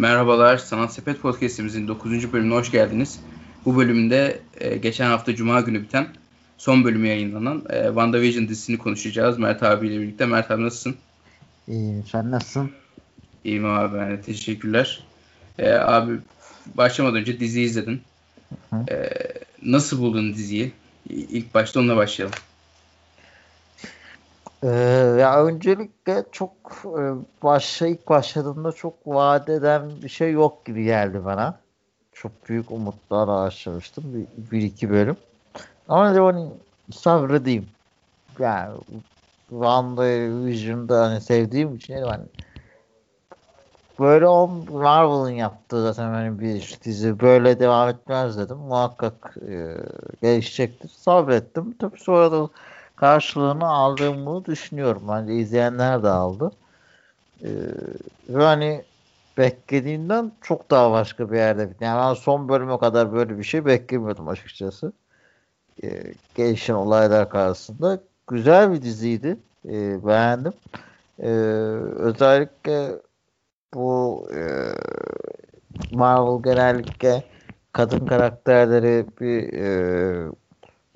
Merhabalar, Sanat Sepet Podcast'imizin 9. bölümüne hoş geldiniz. Bu bölümde e, geçen hafta Cuma günü biten son bölümü yayınlanan e, WandaVision dizisini konuşacağız Mert abiyle birlikte. Mert abi nasılsın? İyiyim, sen nasılsın? İyiyim abi, ben de teşekkürler. E, abi başlamadan önce diziyi izledin. E, nasıl buldun diziyi? İlk başta onunla başlayalım. Ee, ya öncelikle çok e, başla ilk başladığımda çok vaat eden bir şey yok gibi geldi bana. Çok büyük umutlar ağaçlamıştım bir, bir iki bölüm. Ama de hani sabredeyim. Yani Wanda Vision'da hani sevdiğim için hani böyle o Marvel'ın yaptığı zaten hani bir dizi böyle devam etmez dedim. Muhakkak e, gelişecektir. Sabrettim. Tabii sonra da karşılığını aldığımı düşünüyorum. Bence izleyenler de aldı. Ee, ve hani beklediğimden çok daha başka bir yerde. Yani ben son bölüme kadar böyle bir şey beklemiyordum açıkçası. Ee, gelişen olaylar karşısında. Güzel bir diziydi. Ee, beğendim. Ee, özellikle bu e, Marvel genellikle kadın karakterleri bir e,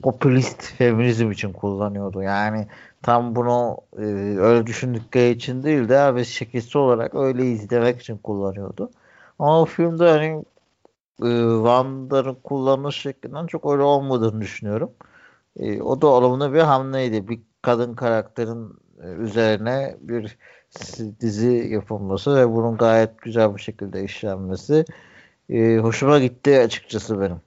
popülist feminizm için kullanıyordu. Yani tam bunu e, öyle düşündükleri için değil de abi şekilsi olarak öyle izlemek için kullanıyordu. Ama o filmde hani e, Wanda'nın kullanış şeklinden çok öyle olmadığını düşünüyorum. E, o da olumlu bir hamleydi. Bir kadın karakterin e, üzerine bir dizi yapılması ve bunun gayet güzel bir şekilde işlenmesi e, hoşuma gitti açıkçası benim.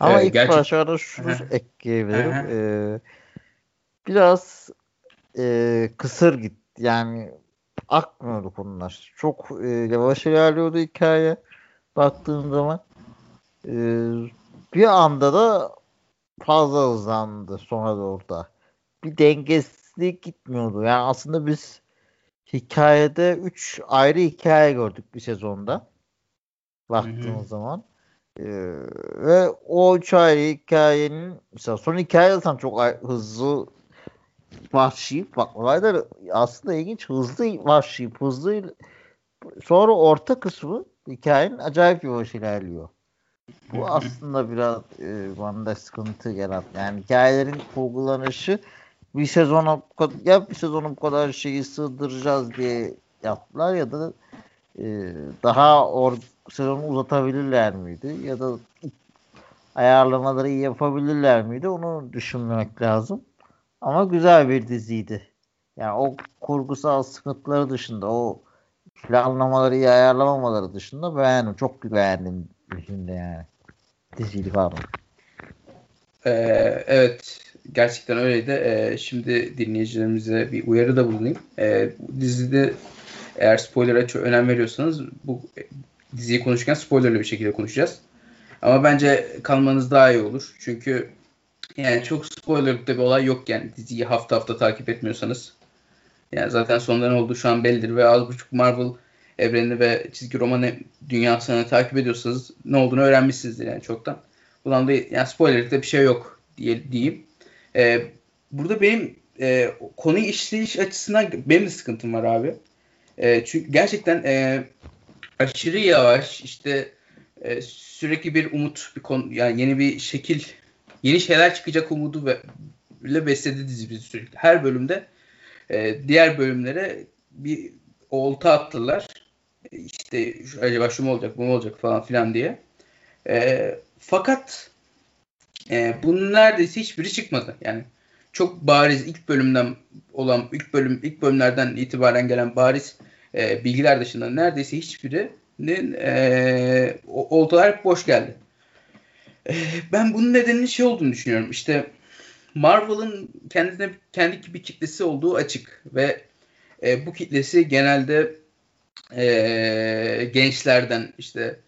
Ama ee, ilk gerçek... başlarda şunu ekleyebilirim. ee, biraz e, kısır gitti. Yani akmıyordu konular. Çok e, yavaş ilerliyordu hikaye baktığın zaman. E, bir anda da fazla hızlandı sonra da. Bir dengesizlik gitmiyordu. Yani aslında biz hikayede 3 ayrı hikaye gördük bir sezonda. Baktığımız zaman. Ee, ve o ayrı hikayenin mesela son hikaye zaten çok hızlı başlayıp bak olaylar aslında ilginç hızlı başlayıp hızlı sonra orta kısmı hikayenin acayip yavaş ilerliyor. Bu aslında biraz e, bana da sıkıntı yarattı. Yani hikayelerin kurgulanışı bir sezona ya bir sezona bu kadar şeyi sığdıracağız diye yaptılar ya da e, daha or sezonu uzatabilirler miydi? Ya da ayarlamaları iyi yapabilirler miydi? Onu düşünmek lazım. Ama güzel bir diziydi. Yani o kurgusal sıkıntıları dışında o planlamaları iyi ayarlamamaları dışında beğendim. Çok beğendim şimdi yani. Diziydi pardon. Ee, evet gerçekten öyleydi. Ee, şimdi dinleyicilerimize bir uyarı da bulunayım. Ee, dizide eğer spoiler'a çok önem veriyorsanız bu diziyi konuşurken spoilerlı bir şekilde konuşacağız. Ama bence kalmanız daha iyi olur. Çünkü yani çok spoilerlıkta bir olay yok yani diziyi hafta hafta takip etmiyorsanız. Yani zaten sonunda ne oldu şu an bellidir ve az buçuk Marvel evrenini ve çizgi roman dünyasını takip ediyorsanız ne olduğunu öğrenmişsinizdir yani çoktan. Bundan da yani spoilerlikte bir şey yok diye diyeyim. Ee, burada benim e, konuyu işleyiş açısından benim de sıkıntım var abi. E, çünkü gerçekten e, aşırı yavaş işte e, sürekli bir umut bir konu yani yeni bir şekil yeni şeyler çıkacak umudu ve ile besledi dizi bizi sürekli. Her bölümde e, diğer bölümlere bir olta attılar. E, işte acaba şu mu olacak bu mu olacak falan filan diye. E, fakat e, bunun neredeyse hiçbiri çıkmadı. Yani çok bariz ilk bölümden olan ilk bölüm ilk bölümlerden itibaren gelen bariz e, bilgiler dışında neredeyse hiçbirinin e, oltalar boş geldi. E, ben bunun nedeninin şey olduğunu düşünüyorum. İşte Marvel'ın kendine kendi bir kitlesi olduğu açık ve e, bu kitlesi genelde e, gençlerden işte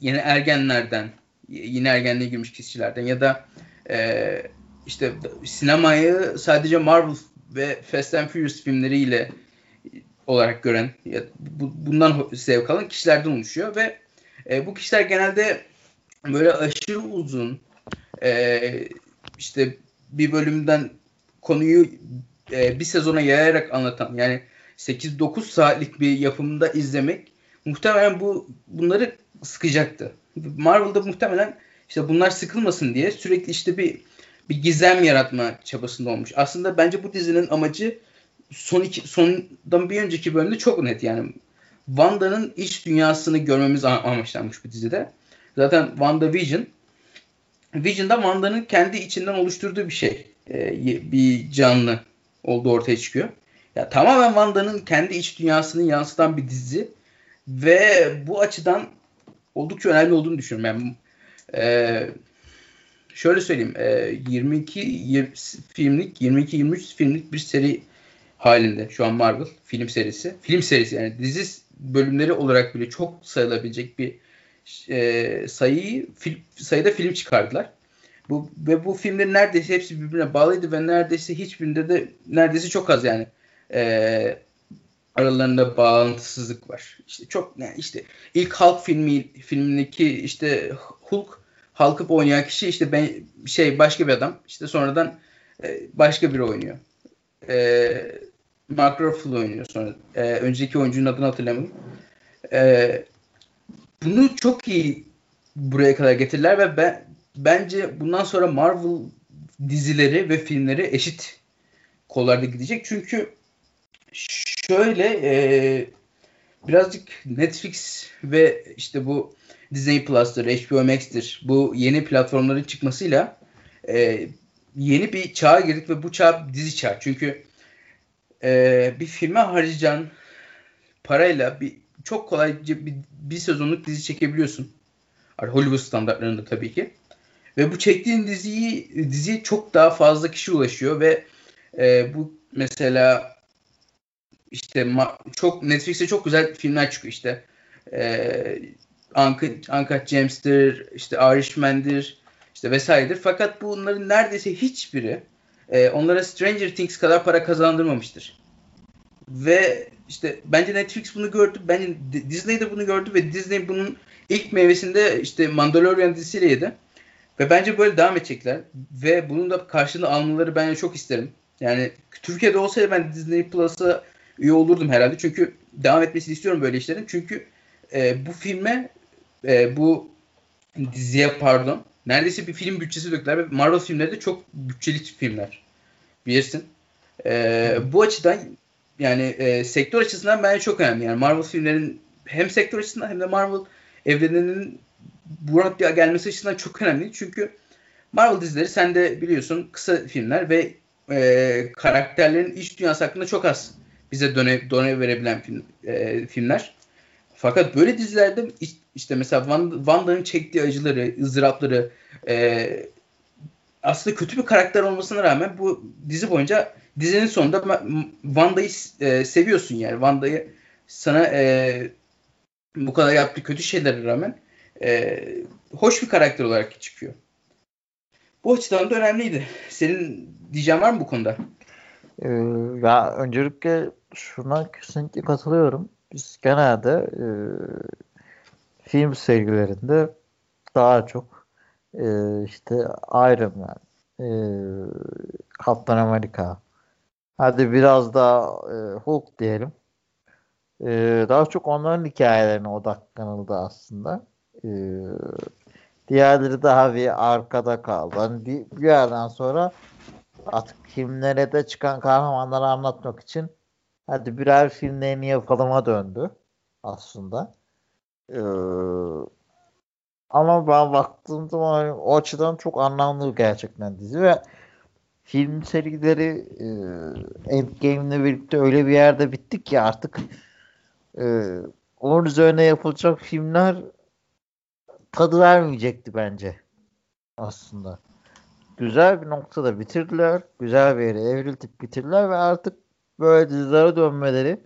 yeni ergenlerden yeni ergenliğe girmiş kişilerden ya da e, işte sinemayı sadece Marvel ve Fast and Furious filmleriyle olarak gören, bu, bundan zevk alan kişilerden oluşuyor ve e, bu kişiler genelde böyle aşırı uzun e, işte bir bölümden konuyu e, bir sezona yayarak anlatan yani 8-9 saatlik bir yapımında izlemek muhtemelen bu bunları sıkacaktı. Marvel'da muhtemelen işte bunlar sıkılmasın diye sürekli işte bir bir gizem yaratma çabasında olmuş. Aslında bence bu dizinin amacı son iki, sondan bir önceki bölümde çok net yani. Wanda'nın iç dünyasını görmemiz amaçlanmış bu dizide. Zaten Wanda Vision Vision'da Wanda'nın kendi içinden oluşturduğu bir şey. Ee, bir canlı olduğu ortaya çıkıyor. Ya tamamen Wanda'nın kendi iç dünyasını yansıtan bir dizi ve bu açıdan oldukça önemli olduğunu düşünüyorum. Yani e, şöyle söyleyeyim. E, 22 20 filmlik 22-23 filmlik bir seri halinde şu an Marvel film serisi. Film serisi yani dizi bölümleri olarak bile çok sayılabilecek bir e, sayıyı fil, sayıda film çıkardılar. Bu ve bu filmlerin neredeyse hepsi birbirine bağlıydı ve neredeyse hiçbirinde de neredeyse çok az yani e, aralarında bağlantısızlık var. İşte çok yani işte ilk Hulk filmi filmindeki işte Hulk halkıp oynayan kişi işte ben şey başka bir adam. İşte sonradan e, başka biri oynuyor. E, Mark Ruffalo oynuyor sonra. E, önceki oyuncunun adını hatırlamıyorum. E, bunu çok iyi buraya kadar getirdiler ve ben bence bundan sonra Marvel dizileri ve filmleri eşit kollarda gidecek. Çünkü şöyle e, birazcık Netflix ve işte bu Disney Plus'tır, HBO Max'tir bu yeni platformların çıkmasıyla e, yeni bir çağa girdik ve bu çağ dizi çağı. Çünkü e, bir filme harcayan parayla bir çok kolayca bir, bir sezonluk dizi çekebiliyorsun. Hollywood standartlarında tabii ki. Ve bu çektiğin diziyi diziye çok daha fazla kişi ulaşıyor ve e, bu mesela işte çok Netflix'te çok güzel filmler çıkıyor işte. E, Uncut, Uncut James'tir, işte Irishman'dir, işte vesairedir. Fakat bunların neredeyse hiçbiri e, onlara Stranger Things kadar para kazandırmamıştır. Ve işte bence Netflix bunu gördü. Bence Disney de bunu gördü ve Disney bunun ilk meyvesinde işte Mandalorian dizisiyle yedi. Ve bence böyle devam edecekler. Ve bunun da karşılığını almaları ben çok isterim. Yani Türkiye'de olsaydı ben Disney Plus'a üye olurdum herhalde. Çünkü devam etmesini istiyorum böyle işlerin. Çünkü e, bu filme e, bu diziye pardon neredeyse bir film bütçesi döktüler ve Marvel filmleri de çok bütçeli filmler. Bilirsin. E, bu açıdan yani e, sektör açısından bence çok önemli. Yani Marvel filmlerin hem sektör açısından hem de Marvel evreninin bu raddeye gelmesi açısından çok önemli. Çünkü Marvel dizileri sen de biliyorsun kısa filmler ve e, karakterlerin iç dünyası hakkında çok az bize döne, döne verebilen film, e, filmler. Fakat böyle dizilerde işte mesela Wanda'nın çektiği acıları, ızdırapları e, aslında kötü bir karakter olmasına rağmen bu dizi boyunca dizinin sonunda Wanda'yı e, seviyorsun yani. Wanda'yı sana e, bu kadar yaptığı kötü şeylere rağmen e, hoş bir karakter olarak çıkıyor. Bu açıdan da önemliydi. Senin diyeceğin var mı bu konuda? Ee, ya öncelikle şuna kesinlikle katılıyorum. Biz genelde e, film sergilerinde daha çok e, işte Iron Man, e, Kaptan Amerika, hadi biraz da e, Hulk diyelim. E, daha çok onların hikayelerine odaklanıldı aslında. E, diğerleri daha bir arkada kaldı. Hani bir, yerden sonra artık filmlere de çıkan kahramanları anlatmak için hadi birer filmlerini yapalıma döndü aslında. Ee, ama ben baktığım zaman o açıdan çok anlamlı gerçekten dizi ve film serileri e, Endgame'le birlikte öyle bir yerde bitti ki artık e, onun üzerine yapılacak filmler tadı vermeyecekti bence aslında. Güzel bir noktada bitirdiler. Güzel bir yere evriltip bitirdiler ve artık böyle dizilere dönmeleri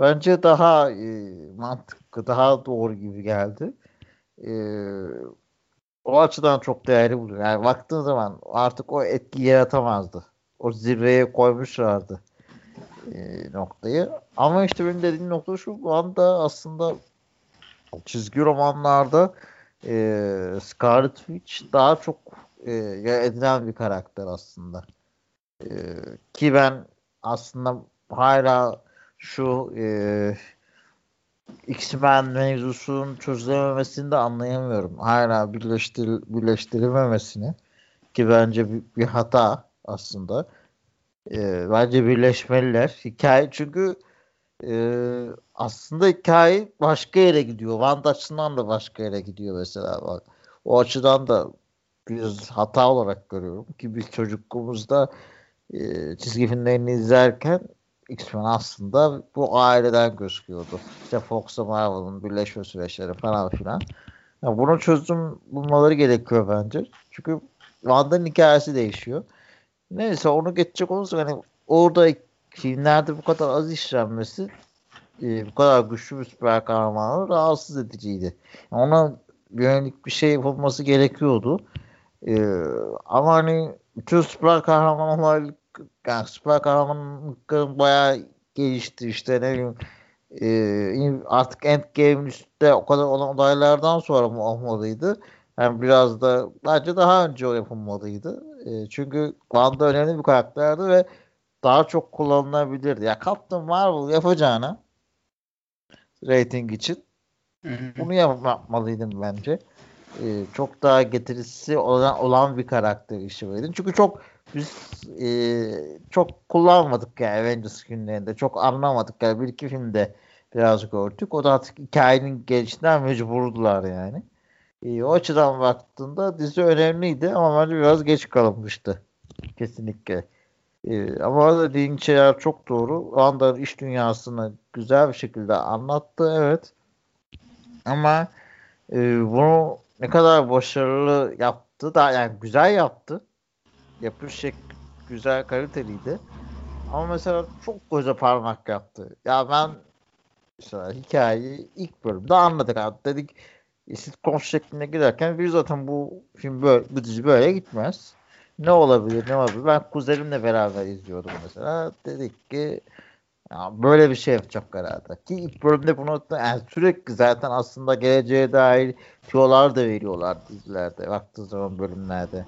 bence daha e, mantıklı, daha doğru gibi geldi. E, o açıdan çok değerli buluyor. Yani baktığın zaman artık o etki yaratamazdı. O zirveye koymuşlardı e, noktayı. Ama işte benim dediğim nokta şu anda aslında çizgi romanlarda e, Scarlet Witch daha çok e, edilen bir karakter aslında. E, ki ben aslında hala şu e, X-Men mevzusunun çözülememesini de anlayamıyorum. Hala birleştir, birleştirilmemesini ki bence bir, bir hata aslında. E, bence birleşmeliler. Hikaye çünkü e, aslında hikaye başka yere gidiyor. Wanda açısından da başka yere gidiyor mesela. O açıdan da bir hata olarak görüyorum ki biz çocukluğumuzda e, çizgi filmlerini izlerken X-Men aslında bu aileden gözüküyordu. İşte Fox'la Marvel'ın birleşme süreçleri falan filan. Yani bunun çözüm bulmaları gerekiyor bence. Çünkü Wanda'nın hikayesi değişiyor. Neyse onu geçecek olursa hani orada filmlerde bu kadar az işlenmesi e, bu kadar güçlü bir süper kahramanı rahatsız ediciydi. Yani ona yönelik bir şey yapılması gerekiyordu. E, ama hani bütün süper kahramanlar yani süper kahramanlıkların bayağı gelişti işte ne bileyim e, artık Endgame'in üstte o kadar olan olaylardan sonra mı olmalıydı? Yani biraz da bence daha önce o yapılmalıydı. E, çünkü Wanda önemli bir karakterdi ve daha çok kullanılabilirdi. Ya Captain Marvel yapacağına rating için bunu yapmalıydım bence. E, çok daha getirisi olan, olan bir karakter işi verin. Çünkü çok biz e, çok kullanmadık yani Avengers günlerinde. Çok anlamadık yani bir iki filmde biraz gördük. O da artık hikayenin gelişinden mecburdular yani. E, o açıdan baktığında dizi önemliydi ama bence biraz geç kalınmıştı. Kesinlikle. E, ama dediğin şeyler çok doğru. O anda iş dünyasını güzel bir şekilde anlattı evet. Ama e, bunu ne kadar başarılı yaptı da yani güzel yaptı. Yapış şekli güzel kaliteliydi. Ama mesela çok göze parmak yaptı. Ya ben mesela hikayeyi ilk bölümde anladık abi. Dedik sitcom şeklinde giderken bir zaten bu film böyle, bu dizi böyle gitmez. Ne olabilir ne olabilir. Ben kuzenimle beraber izliyordum mesela. Dedik ki ya böyle bir şey yapacak herhalde. Ki ilk bölümde bunu yani sürekli zaten aslında geleceğe dair tiyolar da veriyorlar dizilerde. Baktığı zaman bölümlerde.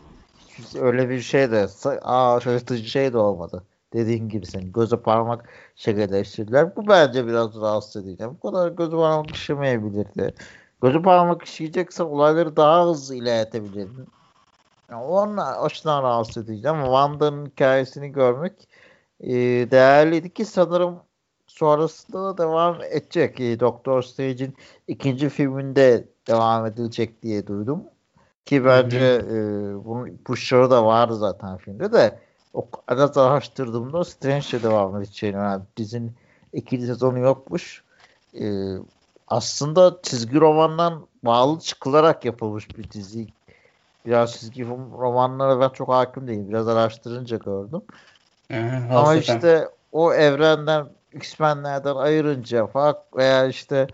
Hiç öyle bir şey de aa şaşırtıcı şey de olmadı. Dediğin gibi senin göze parmak şekilleştirdiler. Bu bence biraz rahatsız edici. Bu kadar gözü parmak işemeyebilirdi. Gözü parmak işleyecekse olayları daha hızlı ilerletebilirdin. Yani onun açıdan rahatsız edici ama Wanda'nın hikayesini görmek e, değerliydi ki sanırım sonrasında da devam edecek. E, Doctor Strange'in ikinci filminde devam edilecek diye duydum. Ki bence e, bunun ipuçları da vardı zaten filmde de o biraz araştırdığımda Strange'le devam edeceğini yani dizinin ikinci sezonu yokmuş. E, aslında çizgi romandan bağlı çıkılarak yapılmış bir dizi. Biraz çizgi romanlara ben çok hakim değilim. Biraz araştırınca gördüm. Aha, Ama işte o evrenden X-Men'lerden ayırınca fark veya işte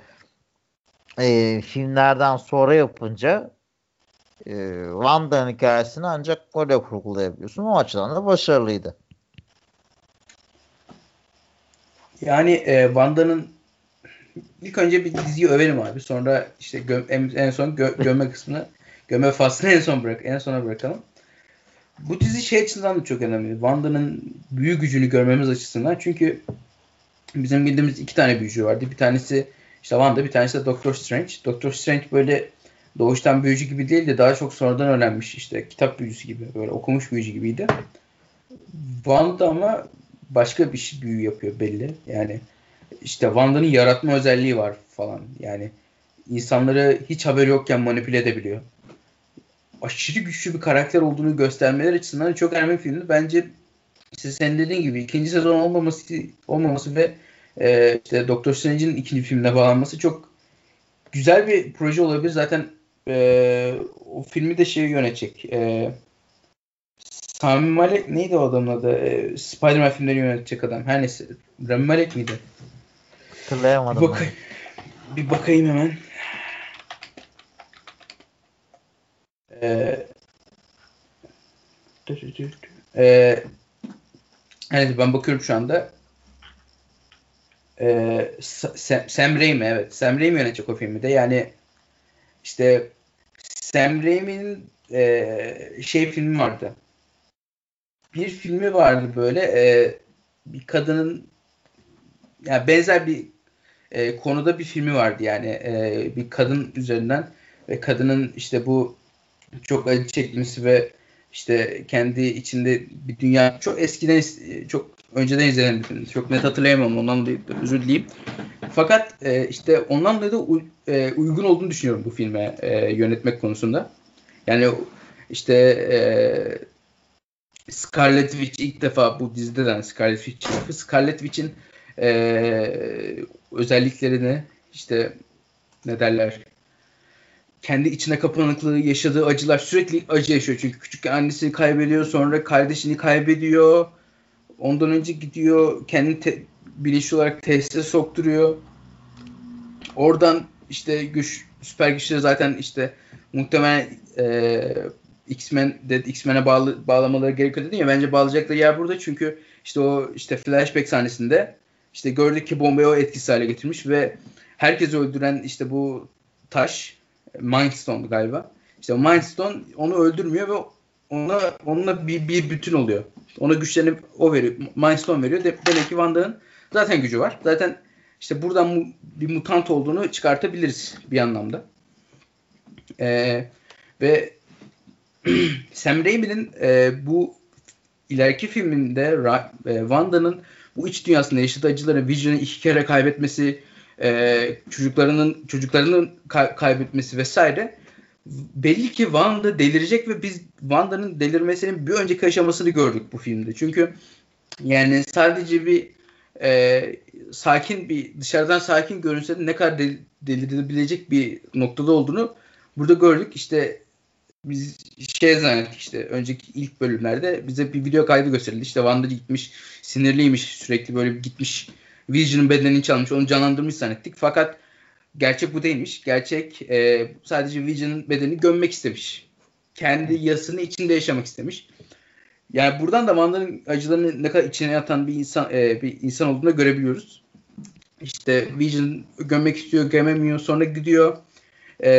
e, filmlerden sonra yapınca e, Wanda'nın hikayesini ancak böyle kurgulayabiliyorsun. O açıdan da başarılıydı. Yani e, Wanda'nın ilk önce bir diziyi övelim abi. Sonra işte gö- en, en son gö- gömme kısmını gömme faslını en son bırak en sona bırakalım. Bu dizi şey açısından da çok önemli. Wanda'nın büyü gücünü görmemiz açısından. Çünkü bizim bildiğimiz iki tane büyücü vardı. Bir tanesi işte Wanda, bir tanesi de Doctor Strange. Doctor Strange böyle doğuştan büyücü gibi değil de daha çok sonradan öğrenmiş işte kitap büyücüsü gibi böyle okumuş büyücü gibiydi. Wanda ama başka bir şey büyü yapıyor belli. Yani işte Wanda'nın yaratma özelliği var falan. Yani insanları hiç haberi yokken manipüle edebiliyor. Aşırı güçlü bir karakter olduğunu göstermeler açısından çok önemli bir filmdi. Bence işte senin dediğin gibi ikinci sezon olmaması olmaması ve e, işte Doctor Strange'in ikinci filmine bağlanması çok güzel bir proje olabilir. Zaten e, o filmi de şey yönetecek. E, Sami Malek neydi o adamın adı? E, Spider-Man filmleri yönetecek adam. Her neyse. Rami Malek miydi? Hatırlayamadım. Bir, bak bir bakayım hemen. Ee, e, evet ben bakıyorum şu anda. Ee, Sam, Sam Raimi evet. Sam Raimi yönetecek o filmi de. Yani işte Sam Raimi'nin e, şey filmi vardı. Bir filmi vardı böyle e, bir kadının yani benzer bir e, konuda bir filmi vardı yani e, bir kadın üzerinden ve kadının işte bu çok acı çekmesi ve işte kendi içinde bir dünya çok eskiden çok önceden izlenen bir film. Çok net hatırlayamam ondan dolayı özür dileyim. Fakat e, işte ondan dolayı da u, e, uygun olduğunu düşünüyorum bu filme e, yönetmek konusunda. Yani işte e, Scarlet Witch ilk defa bu dizide de Scarlet Witch. Scarlet Witch'in e, özelliklerini işte ne derler kendi içine kapanıklığı, yaşadığı acılar sürekli acı yaşıyor. Çünkü küçük annesini kaybediyor, sonra kardeşini kaybediyor. Ondan önce gidiyor, kendi te- bilinçli olarak tesise sokturuyor. Oradan işte güç, süper güçleri zaten işte muhtemelen e, X-Men de X-Men'e bağlı, bağlamaları gerekiyor dedin ya bence bağlayacakları yer burada çünkü işte o işte flashback sahnesinde işte gördük ki bombayı o etkisiz hale getirmiş ve herkesi öldüren işte bu taş Mindstone galiba. İşte o Mindstone onu öldürmüyor ve ona onunla bir, bir bütün oluyor. Ona güçlerini o veriyor. Mindstone veriyor. De, demek ki Wanda'nın zaten gücü var. Zaten işte buradan mu, bir mutant olduğunu çıkartabiliriz bir anlamda. Ee, ve Sam Raimi'nin e, bu ileriki filminde e, Wanda'nın bu iç dünyasında yaşadığı acıları Vision'ı iki kere kaybetmesi, e, çocuklarının çocuklarının kay- kaybetmesi vesaire belli ki Wanda delirecek ve biz Wanda'nın delirmesinin bir önceki aşamasını gördük bu filmde. Çünkü yani sadece bir e, sakin bir dışarıdan sakin görünse de ne kadar del- delirebilecek bir noktada olduğunu burada gördük. İşte biz şey zannettik işte önceki ilk bölümlerde bize bir video kaydı gösterildi. İşte Wanda gitmiş sinirliymiş sürekli böyle gitmiş Vision'ın bedenini çalmış onu canlandırmış zannettik. Fakat gerçek bu değilmiş. Gerçek e, sadece Vision'ın bedenini gömmek istemiş. Kendi yasını içinde yaşamak istemiş. Yani buradan da Wanda'nın acılarını ne kadar içine yatan bir insan e, bir insan olduğunu görebiliyoruz. İşte Vision gömmek istiyor, gömemiyor. Sonra gidiyor. E,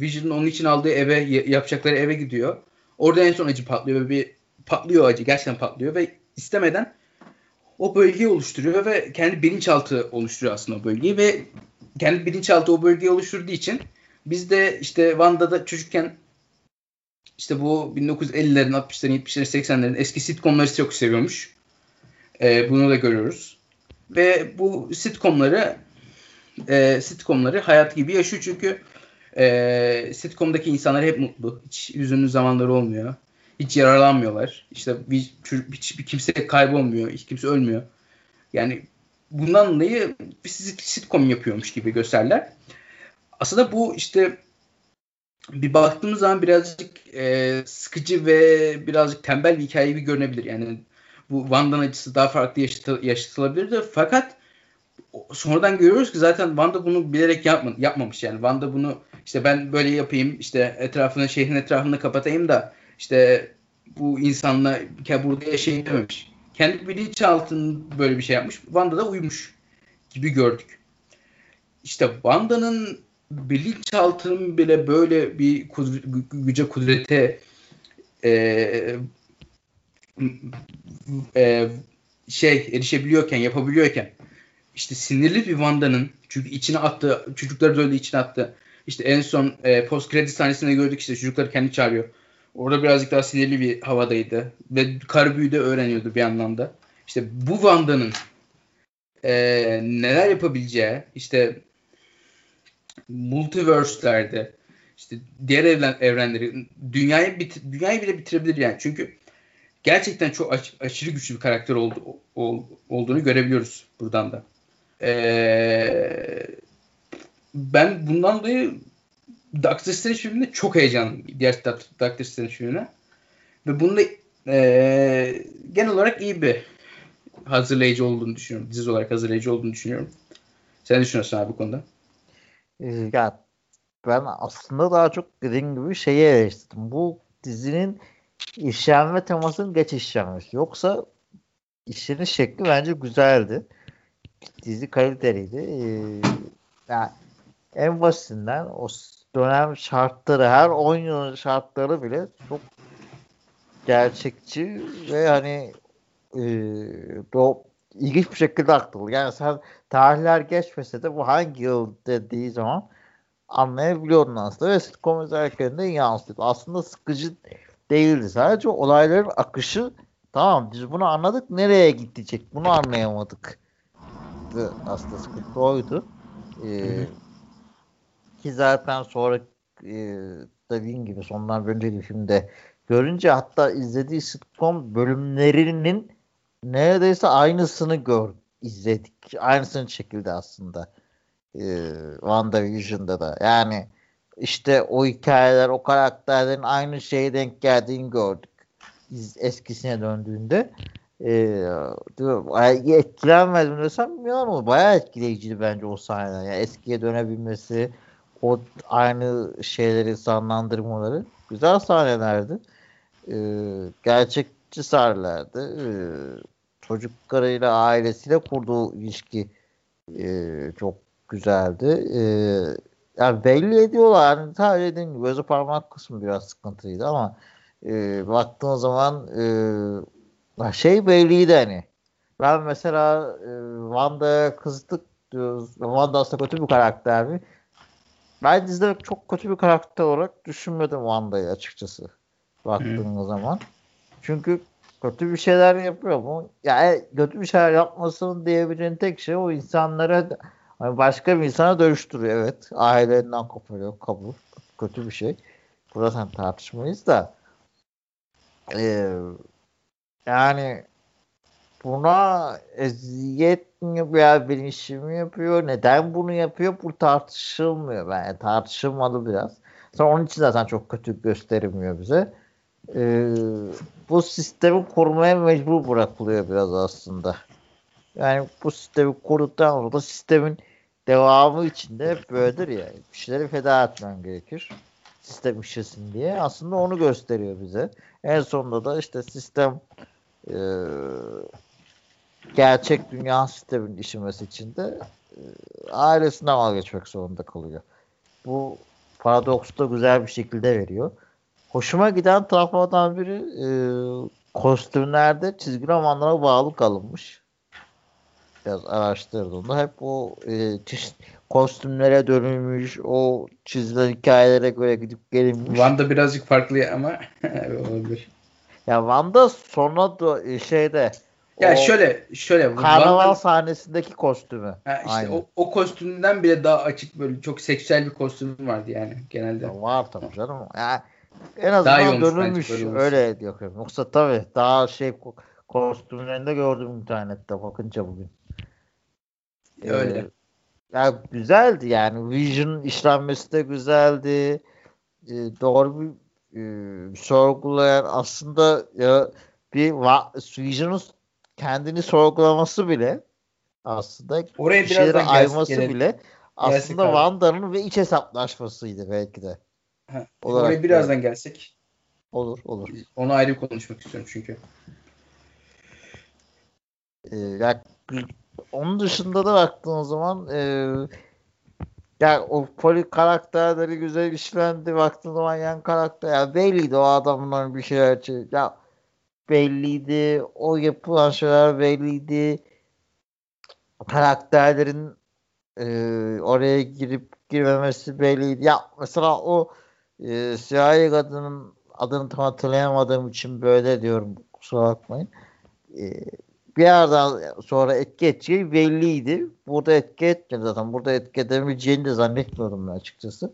Vision'ın onun için aldığı eve, yapacakları eve gidiyor. Orada en son acı patlıyor ve bir patlıyor acı. Gerçekten patlıyor ve istemeden o bölgeyi oluşturuyor ve kendi bilinçaltı oluşturuyor aslında o bölgeyi ve kendi bilinçaltı o bölgeyi oluşturduğu için biz de işte Vanda'da çocukken işte bu 1950'lerin, 60'ların, 70'lerin, 80'lerin eski sitcomları çok seviyormuş. Ee, bunu da görüyoruz. Ve bu sitcomları e, sitcomları hayat gibi yaşıyor çünkü e, sitcomdaki insanlar hep mutlu. Hiç hüzünlü zamanları olmuyor. Hiç yaralanmıyorlar. İşte bir, hiçbir kimse kaybolmuyor. Hiç kimse ölmüyor. Yani bundan dolayı bir sitcom yapıyormuş gibi gösterler. Aslında bu işte bir baktığımız zaman birazcık e, sıkıcı ve birazcık tembel bir hikaye gibi görünebilir. Yani bu Wanda'nın acısı daha farklı yaşatı, yaşatılabilirdi. Fakat sonradan görüyoruz ki zaten Wanda bunu bilerek yapma, yapmamış. Yani Wanda bunu işte ben böyle yapayım işte etrafını şehrin etrafını kapatayım da işte bu insanla burada yaşayayım dememiş. Kendi bilinçaltının böyle bir şey yapmış. Wanda da uymuş gibi gördük. İşte Wanda'nın bilinçaltının bile böyle bir kudret, güce kudrete e, e, şey erişebiliyorken yapabiliyorken işte sinirli bir Wanda'nın çünkü içine attı çocukları da öyle içine attı. İşte en son e, post kredi sahnesinde gördük işte çocukları kendi çağırıyor. Orada birazcık daha sinirli bir havadaydı. Ve kar büyü de öğreniyordu bir anlamda. İşte bu Wanda'nın e, neler yapabileceği işte multiverse'lerde işte diğer evren, evrenleri dünyayı bit, dünyayı bile bitirebilir yani. Çünkü gerçekten çok aş, aşırı güçlü bir karakter oldu, ol, olduğunu görebiliyoruz buradan da. Ee, ben bundan dolayı Doctor Strange filminde çok heyecanlıyım. Diğer Doctor Strange filmine. Ve bunda e, genel olarak iyi bir hazırlayıcı olduğunu düşünüyorum. Dizi olarak hazırlayıcı olduğunu düşünüyorum. Sen ne düşünüyorsun abi bu konuda? Ee, ya ben aslında daha çok dediğim gibi şeyi eleştirdim. Bu dizinin işlenme temasının geç işlenmesi. Yoksa işinin şekli bence güzeldi. Dizi kaliteliydi. Ee, yani en basitinden o dönem şartları her oyunun şartları bile çok gerçekçi ve hani e, ilginç bir şekilde aktarıldı. Yani sen tarihler geçmese de bu hangi yıl dediği zaman anlayabiliyordun aslında ve sitcom izlerken de yansıtıyordu. Aslında sıkıcı değildi. Sadece olayların akışı tamam biz bunu anladık nereye gidecek bunu anlayamadık. Aslında sıkıntı oydu. Ee, ki zaten sonra e, dediğin gibi sondan önceki filmde görünce hatta izlediği sitcom bölümlerinin neredeyse aynısını gör izledik. Aynısını şekilde aslında. Ee, WandaVision'da da. Yani işte o hikayeler, o karakterlerin aynı şeye denk geldiğini gördük. Eskisine döndüğünde. Ee, etkilenmedim desem yalan olur. Bayağı etkileyiciydi bence o sahneler. Yani eskiye dönebilmesi, o aynı şeyleri sanlandırmaları güzel sahnelerdi. Ee, gerçekçi sahnelerdi. Ee, çocuklarıyla ailesiyle kurduğu ilişki e, çok güzeldi. E, yani belli ediyorlar. Yani sadece dediğim gibi gözü parmak kısmı biraz sıkıntılıydı ama e, baktığın zaman e, şey belliydi hani. Ben mesela e, Wanda'ya kızdık diyoruz. Wanda aslında kötü bir karakter mi? Ben dizide çok kötü bir karakter olarak düşünmedim Wanda'yı açıkçası. Baktığınız zaman. Çünkü kötü bir şeyler yapıyor mu? Yani kötü bir şeyler yapmasın diyebileceğin tek şey o insanlara hani başka bir insana dönüştürüyor. Evet. Ailelerinden koparıyor. Kabul. Kötü bir şey. Burada sen tartışmayız da ee, yani buna eziyet mi yapıyor, bilinçli mi yapıyor, neden bunu yapıyor bu tartışılmıyor. Yani tartışılmalı biraz. Sonra onun için zaten çok kötü gösterilmiyor bize e, bu sistemi korumaya mecbur bırakılıyor biraz aslında. Yani bu sistemi koruduktan sonra da sistemin devamı içinde hep böyledir ya. Bir şeyleri feda etmen gerekir. Sistem işlesin diye. Aslında onu gösteriyor bize. En sonunda da işte sistem e, gerçek dünya sistemin işlemesi için de e, ailesinden vazgeçmek zorunda kalıyor. Bu paradoksu da güzel bir şekilde veriyor hoşuma giden taraflardan biri e, kostümlerde çizgi romanlara bağlı kalınmış. Biraz araştırdığımda hep o e, kostümlere dönülmüş, o çizilen hikayelere göre gidip gelinmiş. Wanda birazcık farklı ama olabilir. Ya Wanda sonra da e, şeyde ya şöyle şöyle karnaval sahnesindeki kostümü. Ha işte o, o kostümden bile daha açık böyle çok seksüel bir kostüm vardı yani genelde. Ya var tabii canım. Yani en azından dönülmüş öyle diyor. Yoksa tabii daha şey kostümlerinde gördüm internette bakınca bugün. Öyle. Ee, yani güzeldi yani. Vision işlenmesi de güzeldi. Ee, doğru bir e, sorgulayan aslında ya, bir Vision'ın kendini sorgulaması bile aslında Oraya bir şeylere ayması bile aslında Wanda'nın ve iç hesaplaşmasıydı belki de. Ha, oraya birazdan yani. gelsek. Olur olur. Onu ayrı konuşmak istiyorum çünkü. Ee, ya, onun dışında da baktığın zaman e, ya o poli karakterleri güzel işlendi baktığın zaman yan karakter ya belliydi o adamların bir şeyler ya belliydi o yapılan şeyler belliydi karakterlerin e, oraya girip girmemesi belliydi ya mesela o e, siyahi kadının adını tam hatırlayamadığım için böyle diyorum kusura bakmayın. E, bir yerden sonra etki edeceği belliydi. Burada etki etmedi zaten. Burada etki edemeyeceğini de zannetmiyordum ben açıkçası.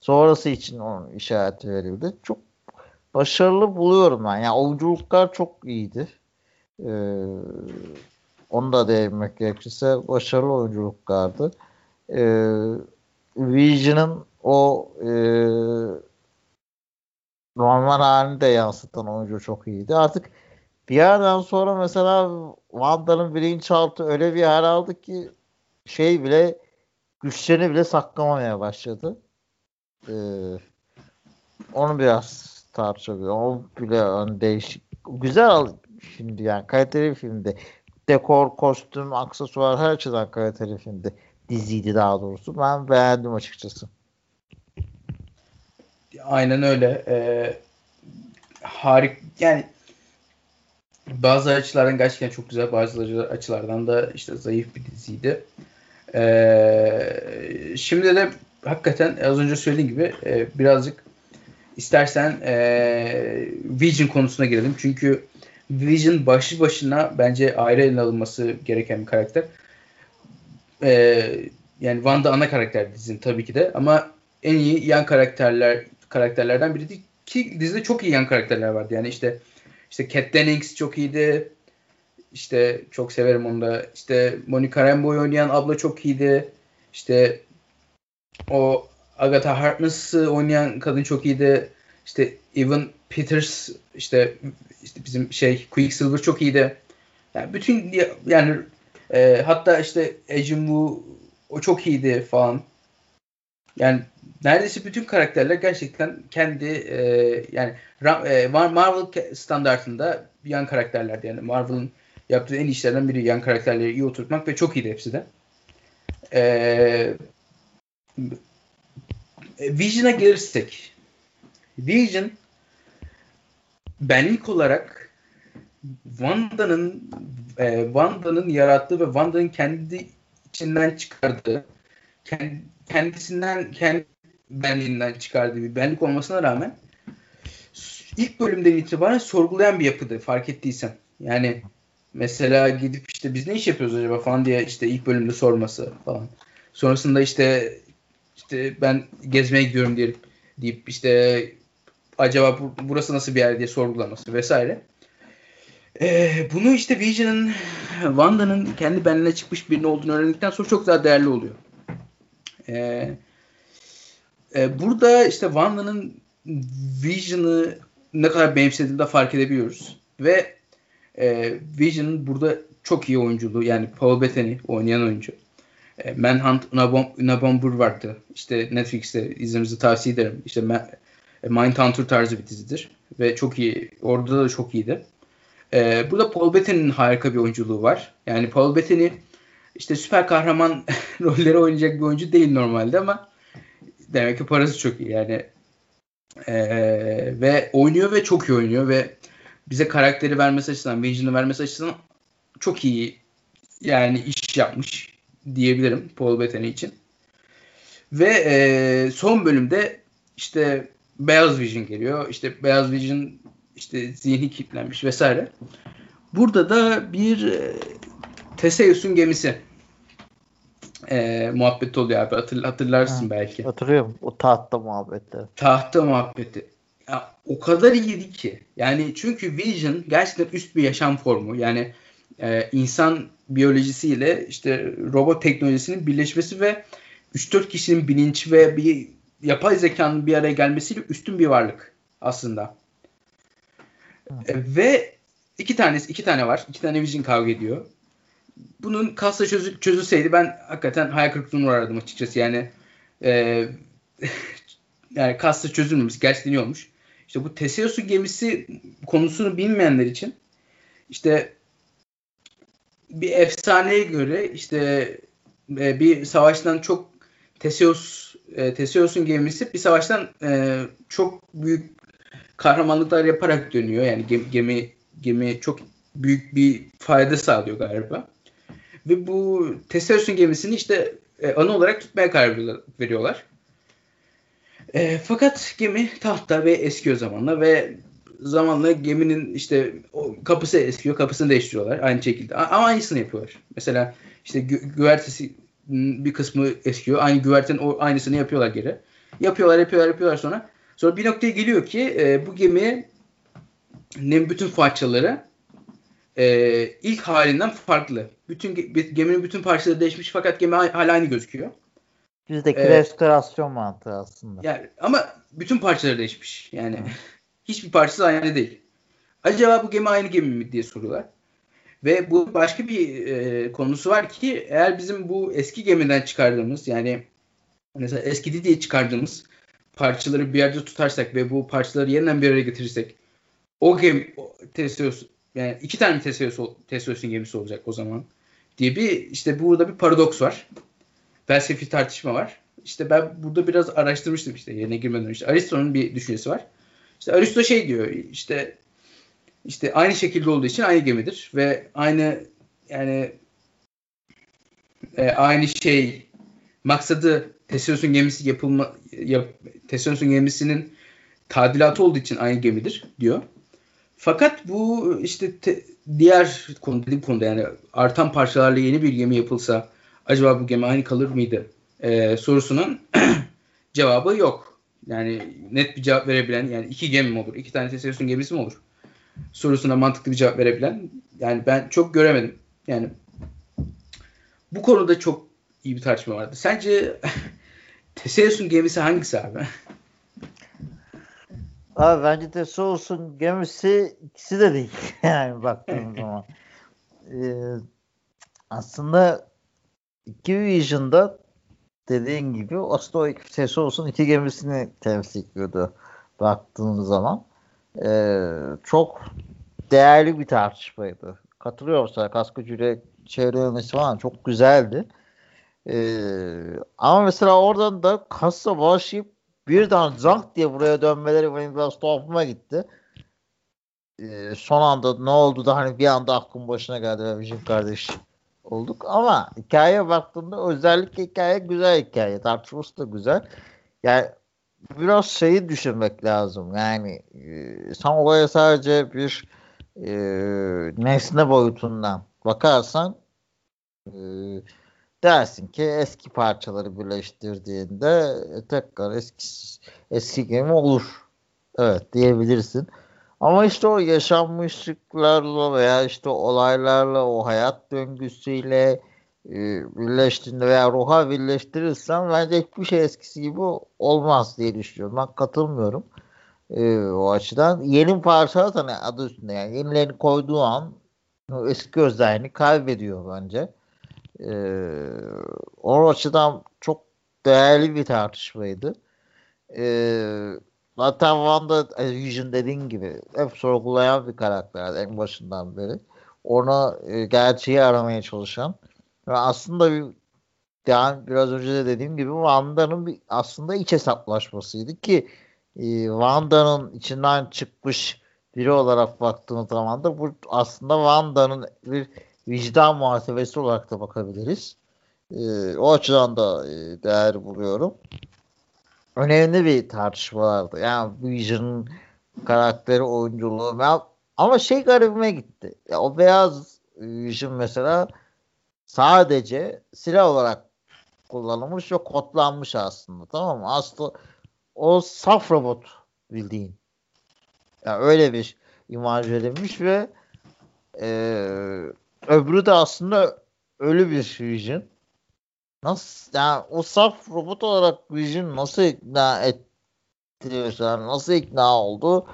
Sonrası için onun işareti verildi. Çok başarılı buluyorum ben. Yani oyunculuklar çok iyiydi. Ee, onu da değinmek gerekirse başarılı oyunculuklardı. Ee, Vision'ın o e, normal halini de yansıtan oyuncu çok iyiydi. Artık bir yerden sonra mesela Wanda'nın bilinçaltı öyle bir hal aldı ki şey bile güçlerini bile saklamamaya başladı. Ee, onu biraz tartışabilir. O bile hani değişik. Güzel şimdi yani kaliteli bir filmdi. Dekor, kostüm, aksesuar her açıdan kaliteli filmdi. Diziydi daha doğrusu. Ben beğendim açıkçası. Aynen öyle. Ee, harik yani bazı açılardan gerçekten çok güzel, bazı açılardan da işte zayıf bir diziydi. Ee, şimdi de hakikaten az önce söylediğim gibi e, birazcık istersen e, Vision konusuna girelim. Çünkü Vision başlı başına bence ayrı ele alınması gereken bir karakter. E, yani Wanda ana karakter dizinin tabii ki de ama en iyi yan karakterler karakterlerden biri değil ki dizide çok iyi yan karakterler vardı. Yani işte işte Kat Dennings çok iyiydi. İşte çok severim onu da. İşte Monica Rambeau oynayan abla çok iyiydi. İşte o Agatha Harkness oynayan kadın çok iyiydi. İşte Evan Peters işte, işte bizim şey Quicksilver çok iyiydi. Yani bütün yani e, hatta işte Ejim Woo o çok iyiydi falan. Yani neredeyse bütün karakterler gerçekten kendi e, yani e, Marvel standartında yan karakterlerdi. Yani Marvel'ın yaptığı en iyi işlerden biri yan karakterleri iyi oturtmak ve çok iyiydi hepsi de. E, Vision'a gelirsek Vision benlik olarak Wanda'nın e, Wanda'nın yarattığı ve Wanda'nın kendi içinden çıkardığı kendisinden kendi benliğinden çıkardığı bir benlik olmasına rağmen ilk bölümden itibaren sorgulayan bir yapıdı fark ettiysen. Yani mesela gidip işte biz ne iş yapıyoruz acaba falan diye işte ilk bölümde sorması falan. Sonrasında işte işte ben gezmeye gidiyorum diye deyip işte acaba burası nasıl bir yer diye sorgulaması vesaire. Ee, bunu işte Vision'ın Wanda'nın kendi benliğine çıkmış birini olduğunu öğrendikten sonra çok daha değerli oluyor. Ee, e, burada işte Wanda'nın Vision'ı ne kadar benimsediğini de fark edebiliyoruz. Ve e, Vision'ın burada çok iyi oyunculuğu yani Paul Bettany oynayan oyuncu. E, Manhunt Unabomber vardı. İşte Netflix'te izlemenizi tavsiye ederim. İşte e, Mindhunter tarzı bir dizidir. Ve çok iyi. Orada da çok iyiydi. E, burada Paul Bettany'nin harika bir oyunculuğu var. Yani Paul Bettany işte süper kahraman rolleri oynayacak bir oyuncu değil normalde ama demek ki parası çok iyi. Yani e, ve oynuyor ve çok iyi oynuyor ve bize karakteri vermesi açısından, Vision'ı vermesi açısından çok iyi yani iş yapmış diyebilirim Paul Bettany için. Ve e, son bölümde işte Beyaz Vision geliyor. İşte Beyaz Vision işte zihni kilitlenmiş vesaire. Burada da bir e, Teseus'un gemisi e, muhabbeti oluyor abi. Hatır, hatırlarsın ha, belki. Hatırlıyorum. O tahta muhabbeti. Tahta muhabbeti. Ya, o kadar iyiydi ki. Yani çünkü Vision gerçekten üst bir yaşam formu. Yani e, insan biyolojisiyle işte robot teknolojisinin birleşmesi ve 3-4 kişinin bilinç ve bir yapay zekanın bir araya gelmesiyle üstün bir varlık aslında. E, ve iki tanesi iki tane var. İki tane Vision kavga ediyor. Bunun kasla çözü, çözülseydi ben hakikaten hayal kırıklığına uğrardım açıkçası. Yani e, yani kasla çözülmemiz gerçekten olmuş. İşte bu Teseus'un gemisi konusunu bilmeyenler için işte bir efsaneye göre işte e, bir savaştan çok Teseus e, Teseus'un gemisi bir savaştan e, çok büyük kahramanlıklar yaparak dönüyor. Yani gemi, gemi gemi çok büyük bir fayda sağlıyor galiba. Ve bu Teseus'un gemisini işte e, anı olarak tutmaya karar veriyorlar. E, fakat gemi tahta ve eskiyor zamanla ve zamanla geminin işte o kapısı eskiyor, kapısını değiştiriyorlar aynı şekilde. Ama aynısını yapıyorlar. Mesela işte gü- güvertesi bir kısmı eskiyor. Aynı güvertenin o aynısını yapıyorlar geri. Yapıyorlar, yapıyorlar, yapıyorlar sonra. Sonra bir noktaya geliyor ki e, bu geminin bütün parçaları e, ilk halinden farklı. Bütün geminin bütün parçaları değişmiş fakat gemi hala aynı gözüküyor. Bizdeki ee, restorasyon mantığı aslında. Yani ama bütün parçaları değişmiş. Yani hiçbir parçası aynı değil. Acaba bu gemi aynı gemi mi diye soruyorlar. Ve bu başka bir e, konusu var ki eğer bizim bu eski gemiden çıkardığımız yani mesela eskidi diye çıkardığımız parçaları bir yerde tutarsak ve bu parçaları yeniden bir araya getirirsek o gemi Teseus yani iki tane Teseus, Teseus'un gemisi olacak o zaman diye bir işte burada bir paradoks var. Felsefi tartışma var. İşte ben burada biraz araştırmıştım işte yerine girmeden önce. Aristo'nun bir düşüncesi var. İşte Aristo şey diyor işte işte aynı şekilde olduğu için aynı gemidir ve aynı yani e, aynı şey maksadı Teseus'un gemisi yapılma yap, Teseus'un gemisinin tadilatı olduğu için aynı gemidir diyor. Fakat bu işte te, diğer konu dediğim konuda yani artan parçalarla yeni bir gemi yapılsa acaba bu gemi aynı kalır mıydı e, sorusunun cevabı yok. Yani net bir cevap verebilen yani iki gemi mi olur? iki tane Teseus'un gemisi mi olur? Sorusuna mantıklı bir cevap verebilen yani ben çok göremedim. Yani bu konuda çok iyi bir tartışma vardı. Sence Teseus'un gemisi hangisi abi? Abi bence Teseus'un gemisi ikisi de değil. yani baktığım zaman. Ee, aslında iki Vision'da dediğin gibi aslında o Teseus'un iki gemisini temsil ediyordu baktığımız zaman. Ee, çok değerli bir tartışmaydı. Katılıyor musun? Kaskı çevre falan çok güzeldi. Ee, ama mesela oradan da kasa başlayıp birden zank diye buraya dönmeleri benim biraz tuhafıma gitti. Ee, son anda ne oldu da hani bir anda aklım başına geldi ve bizim kardeş olduk. Ama hikayeye baktığımda özellikle hikaye güzel hikaye. Tartışması da güzel. Yani biraz şeyi düşünmek lazım. Yani e, sen olaya sadece bir e, nesne boyutundan bakarsan e, dersin ki eski parçaları birleştirdiğinde tekrar eski eski gemi olur. Evet diyebilirsin. Ama işte o yaşanmışlıklarla veya işte olaylarla o hayat döngüsüyle e, birleştiğinde veya ruha birleştirirsen bence hiçbir şey eskisi gibi olmaz diye düşünüyorum. Ben katılmıyorum. E, o açıdan yeni parçalar hani adı üstünde yani yenilerini koyduğu an eski özelliğini kaybediyor bence. Ee, o açıdan çok değerli bir tartışmaydı. Ee, zaten Wanda Vision dediğin gibi hep sorgulayan bir karakter en başından beri. Ona e, gerçeği aramaya çalışan ve aslında bir yani biraz önce de dediğim gibi Wanda'nın bir aslında iç hesaplaşmasıydı ki e, Wanda'nın içinden çıkmış biri olarak baktığımız zaman da bu aslında Wanda'nın bir vicdan muhasebesi olarak da bakabiliriz. E, o açıdan da e, değer buluyorum. Önemli bir tartışmalardı. Yani Vision'ın karakteri, oyunculuğu ama şey garibime gitti. Ya, o beyaz Vision mesela sadece silah olarak kullanılmış ve kodlanmış aslında. Tamam mı? Aslında o saf robot bildiğin. Yani öyle bir imaj verilmiş ve e, öbürü de aslında ölü bir Vision. Nasıl yani o saf robot olarak Vision nasıl ikna ettiriyorsa nasıl ikna oldu?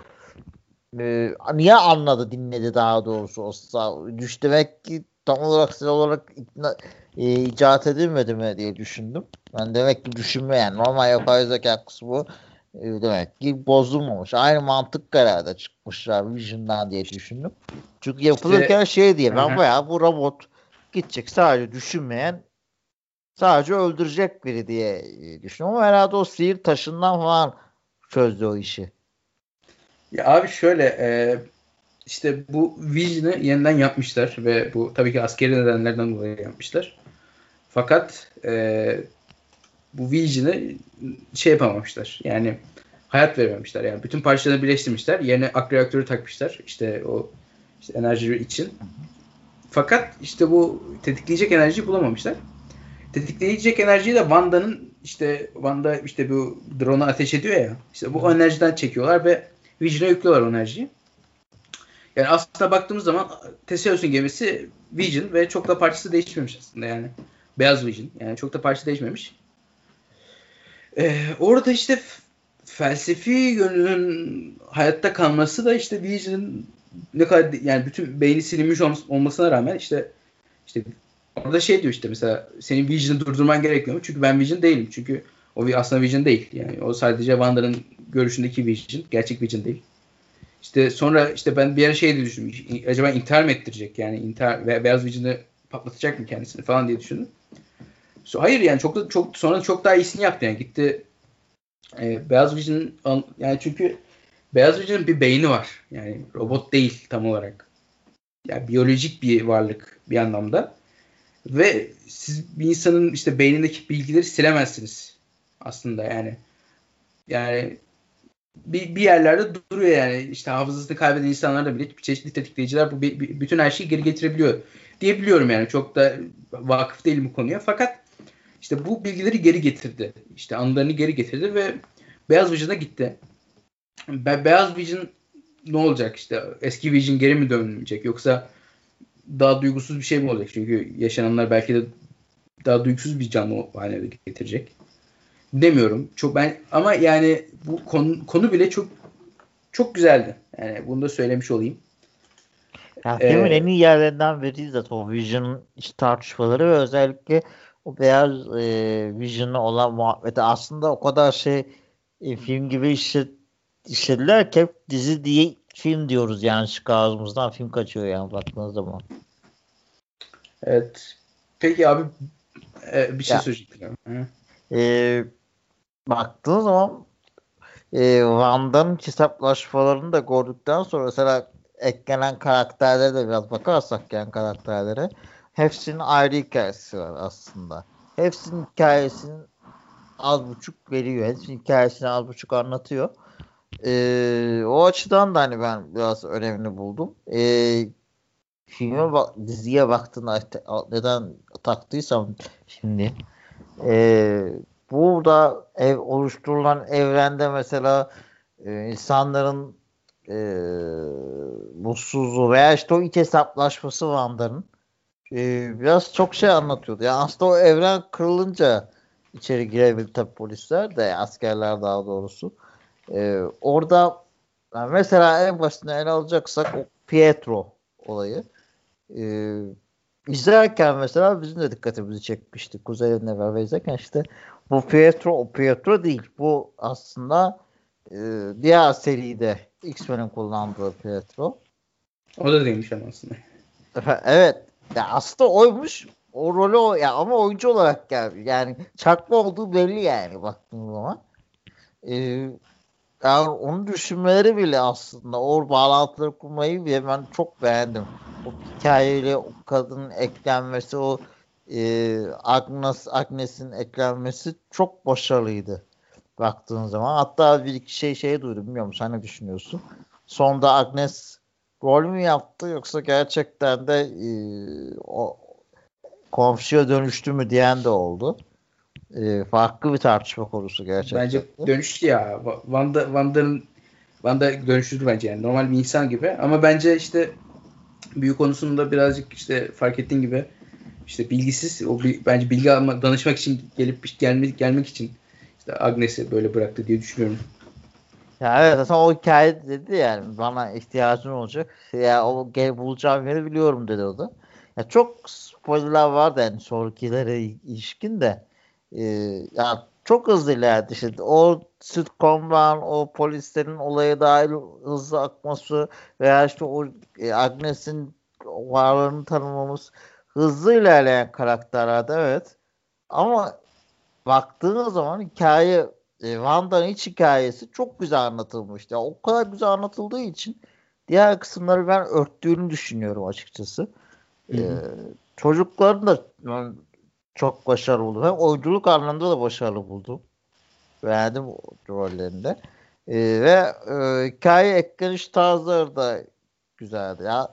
Ee, niye anladı dinledi daha doğrusu o saf güç demek ki tam olarak silah olarak ikna, e, icat edilmedi mi diye düşündüm. Ben demek ki düşünme yani normal yapay zeka kısmı. E, demek ki bozulmamış. Aynı mantık kararda çıkmışlar Vision'dan diye düşündüm. Çünkü yapılırken işte, şey diye ben bayağı bu robot gidecek sadece düşünmeyen sadece öldürecek biri diye e, düşünüyorum. Ama herhalde o sihir taşından falan çözdü o işi. Ya abi şöyle e, işte bu Vision'ı yeniden yapmışlar ve bu tabii ki askeri nedenlerden dolayı yapmışlar. Fakat e, bu Vision'ı şey yapamamışlar. Yani hayat verememişler. Yani bütün parçalarını birleştirmişler. Yerine ak reaktörü takmışlar. İşte o işte enerji için. Fakat işte bu tetikleyecek enerjiyi bulamamışlar. Tetikleyecek enerjiyi de Wanda'nın işte Wanda işte bu drone'u ateş ediyor ya. İşte bu enerjiden çekiyorlar ve Vision'a yüklüyorlar o enerjiyi. Yani aslında baktığımız zaman Theseus'un gemisi Vision ve çok da parçası değişmemiş aslında yani. Beyaz Vision. Yani çok da parçası değişmemiş. Ee, orada işte felsefi yönünün hayatta kalması da işte Vision'ın ne kadar yani bütün beyni silinmiş olmasına rağmen işte işte orada şey diyor işte mesela senin Vision'ı durdurman gerekmiyor mu? Çünkü ben Vision değilim. Çünkü o aslında Vision değil. Yani o sadece Wanda'nın görüşündeki Vision. Gerçek Vision değil. İşte sonra işte ben bir ara şey diye düşündüm. Acaba intihar mı ettirecek? Yani intihar ve beyaz Vision'ı patlatacak mı kendisini falan diye düşündüm. Hayır yani çok da çok sonra çok daha iyisini yaptı yani gitti e, Beyaz Vision yani çünkü Beyaz Vision'ın bir beyni var. Yani robot değil tam olarak. Yani biyolojik bir varlık bir anlamda. Ve siz bir insanın işte beynindeki bilgileri silemezsiniz aslında yani. Yani bir, bir yerlerde duruyor yani. İşte hafızasını kaybeden insanlar bile çeşitli tetikleyiciler bu bütün her şeyi geri getirebiliyor diyebiliyorum yani. Çok da vakıf değilim bu konuya. Fakat işte bu bilgileri geri getirdi. İşte anılarını geri getirdi ve Beyaz Vision'a gitti. Be- Beyaz Vision ne olacak işte eski Vision geri mi dönmeyecek yoksa daha duygusuz bir şey mi olacak? Çünkü yaşananlar belki de daha duygusuz bir canlı haline getirecek. Demiyorum. Çok ben ama yani bu konu, konu bile çok çok güzeldi. Yani bunu da söylemiş olayım. Ya filmin ee, en iyi yerlerinden biri zaten o Vision tartışmaları ve özellikle o beyaz e, Vision'la olan muhabbeti aslında o kadar şey e, film gibi işlet, işlediler ki dizi diye film diyoruz yani şu ağzımızdan film kaçıyor yani baktığınız zaman. Evet. Peki abi e, bir şey ya, söyleyecektim. E, baktığın zaman e, Van'dan hesaplaşmalarını da gördükten sonra mesela eklenen karakterlere de biraz bakarsak yani karakterlere hepsinin ayrı hikayesi var aslında. Hepsinin hikayesinin az buçuk veriyor. Hepsinin hikayesini az buçuk anlatıyor. Ee, o açıdan da hani ben biraz önemli buldum. Ee, filme bak, diziye baktığında neden taktıysam şimdi e, burada ev oluşturulan evrende mesela e, insanların e, mutsuzluğu veya işte o iç hesaplaşması Wanda'nın e, biraz çok şey anlatıyordu. Yani aslında o evren kırılınca içeri girebildi tabii polisler de askerler daha doğrusu. E, orada yani mesela en basitinden ele alacaksak o Pietro olayı. E, izlerken mesela bizim de dikkatimizi çekmişti. Kuzey'le beraber izlerken işte bu Pietro o Pietro değil. Bu aslında e, diğer seride X-Men'in kullandığı Pietro. O da değilmiş ama aslında. Evet. Ya aslında oymuş. O rolü o ya ama oyuncu olarak gelmiş. Yani çakma olduğu belli yani baktığın zaman. Ee, yani onu düşünmeleri bile aslında o bağlantıları kurmayı bile ben çok beğendim. O hikayeyle o kadının eklenmesi, o e, Agnes Agnes'in eklenmesi çok başarılıydı baktığın zaman. Hatta bir iki şey şey duydum bilmiyorum sen ne düşünüyorsun? Sonda Agnes rol mü yaptı yoksa gerçekten de e, o komşuya dönüştü mü diyen de oldu. E, farklı bir tartışma konusu gerçekten. Bence dönüştü ya. Wanda, Wanda'nın Wanda dönüştü bence yani. Normal bir insan gibi. Ama bence işte büyük konusunda birazcık işte fark ettiğin gibi işte bilgisiz o bence bilgi alma, danışmak için gelip gelmek gelmek için işte Agnes'i böyle bıraktı diye düşünüyorum. Ya evet zaten o hikaye dedi yani bana ihtiyacın olacak. Ya o gel bulacağım yeri biliyorum dedi o da. Ya çok spoilerlar vardı yani sonrakilere ilişkin de. Ee, ya çok hızlı ilerledi işte. O sitcom'dan o polislerin olaya dair hızlı akması veya işte o e, Agnes'in varlığını tanımamız hızlı ilerleyen karakterlerde evet. Ama baktığınız zaman hikaye e, Wanda'nın iç hikayesi çok güzel anlatılmıştı. Yani o kadar güzel anlatıldığı için diğer kısımları ben örttüğünü düşünüyorum açıkçası. Ee, çocukların da ben çok başarılı buldum. Hem oyunculuk anlamında da başarılı buldum. Beğendim rollerinde. Ee, ve e, hikaye ekleniş tarzları da güzeldi. Ya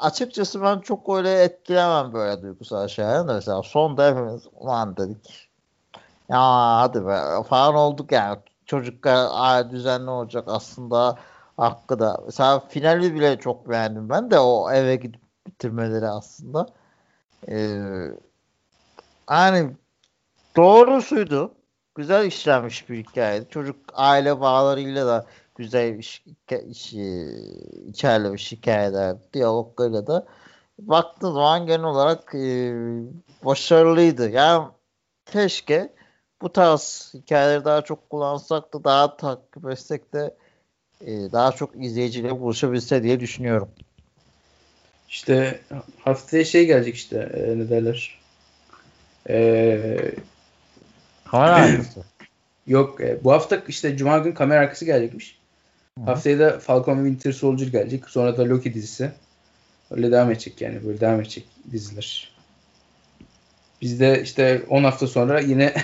açıkçası ben çok öyle etkilemem böyle duygusal şeyler. Mesela sonda hepimiz ulan dedik ya hadi be falan olduk yani. Çocuklar düzenli olacak aslında hakkı da. Mesela finali bile çok beğendim ben de o eve gidip bitirmeleri aslında. Ee, yani doğrusuydu. Güzel işlenmiş bir hikayeydi. Çocuk aile bağlarıyla da güzel iş, iş, içerlemiş hikayeler, diyaloglarıyla da baktığın zaman genel olarak e, başarılıydı. Yani keşke bu tarz hikayeleri daha çok kullansak da daha takip etsek de e, daha çok izleyiciyle buluşabilse diye düşünüyorum. İşte haftaya şey gelecek işte e, ne derler. E, kamera arkası. Yok e, bu hafta işte Cuma gün kamera arkası gelecekmiş. Hı. Haftaya da Falcon Winter Soldier gelecek. Sonra da Loki dizisi. Öyle devam edecek yani. Böyle devam edecek diziler. Biz de işte 10 hafta sonra yine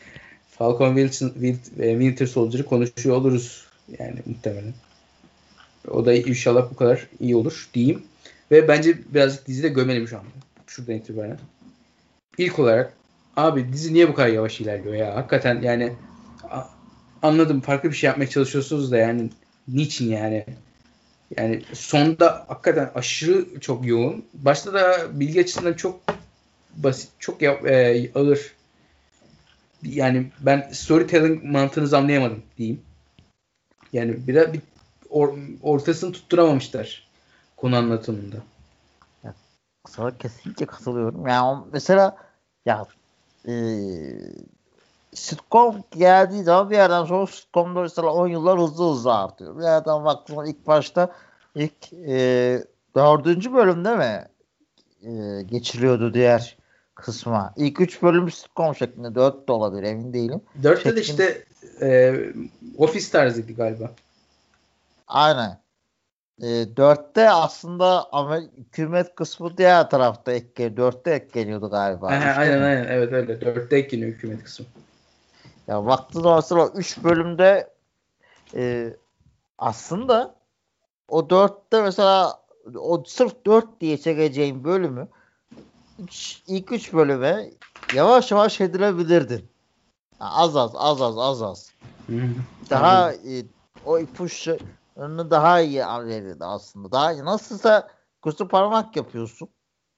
Falcon Winter Soldier'ı konuşuyor oluruz. Yani muhtemelen. O da inşallah bu kadar iyi olur diyeyim. Ve bence birazcık dizide gömelim şu anda. Şuradan itibaren. İlk olarak abi dizi niye bu kadar yavaş ilerliyor ya? Hakikaten yani anladım farklı bir şey yapmaya çalışıyorsunuz da yani niçin yani? Yani sonda hakikaten aşırı çok yoğun. Başta da bilgi açısından çok basit, çok yap, e, ağır. Yani ben storytelling mantığınızı anlayamadım diyeyim. Yani biraz bir or, ortasını tutturamamışlar konu anlatımında. Sana kesinlikle katılıyorum. Yani mesela ya e, sitcom geldiği zaman bir yerden sonra sitcomda mesela 10 yıllar hızlı hızlı artıyor. Bir yerden baktığımda ilk başta ilk e, dördüncü bölümde mi e, geçiliyordu diğer kısma. İlk üç bölüm sitcom şeklinde. Dört de olabilir emin değilim. Dörtte şeklinde... de işte e, ofis tarzıydı galiba. Aynen. E, dörtte aslında ama hükümet kısmı diğer tarafta ekleniyor. Dörtte ekleniyordu galiba. İşte aynen aynen. Evet öyle. Dörtte ekleniyor hükümet kısmı. Ya baktığında mesela üç bölümde e, aslında o dörtte mesela o sırf dört diye çekeceğim bölümü üç, ilk üç bölüme yavaş yavaş edilebilirdin. Az az az az az az. Daha e, o ipuçlarını daha iyi verirdi aslında. Daha iyi. Nasılsa kutu parmak yapıyorsun.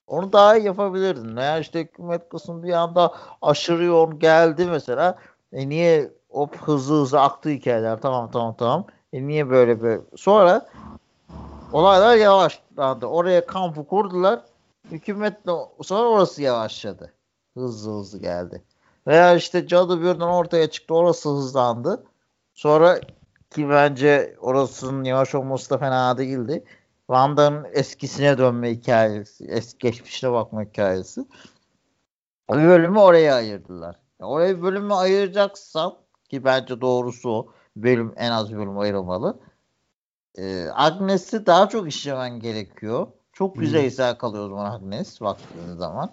Onu daha iyi yapabilirdin. Veya işte hükümet kısmı bir anda aşırı yoğun geldi mesela. E niye o hızlı hızlı aktı hikayeler tamam tamam tamam. E niye böyle böyle. Sonra olaylar yavaşlandı. Oraya kampı kurdular. Hükümetle sonra orası yavaşladı. Hızlı hızlı geldi. Veya işte cadı birden ortaya çıktı. Orası hızlandı. Sonra ki bence orasının yavaş olması da fena değildi. Wanda'nın eskisine dönme hikayesi, eski geçmişine bakma hikayesi. Bir bölümü oraya ayırdılar. Oraya bir bölümü ayıracaksam ki bence doğrusu o. Bölüm en az bir bölüm ayrılmalı. Ee, Agnes'i daha çok işlemen gerekiyor. Çok yüzeysel kalıyor o zaman Agnes baktığınız zaman.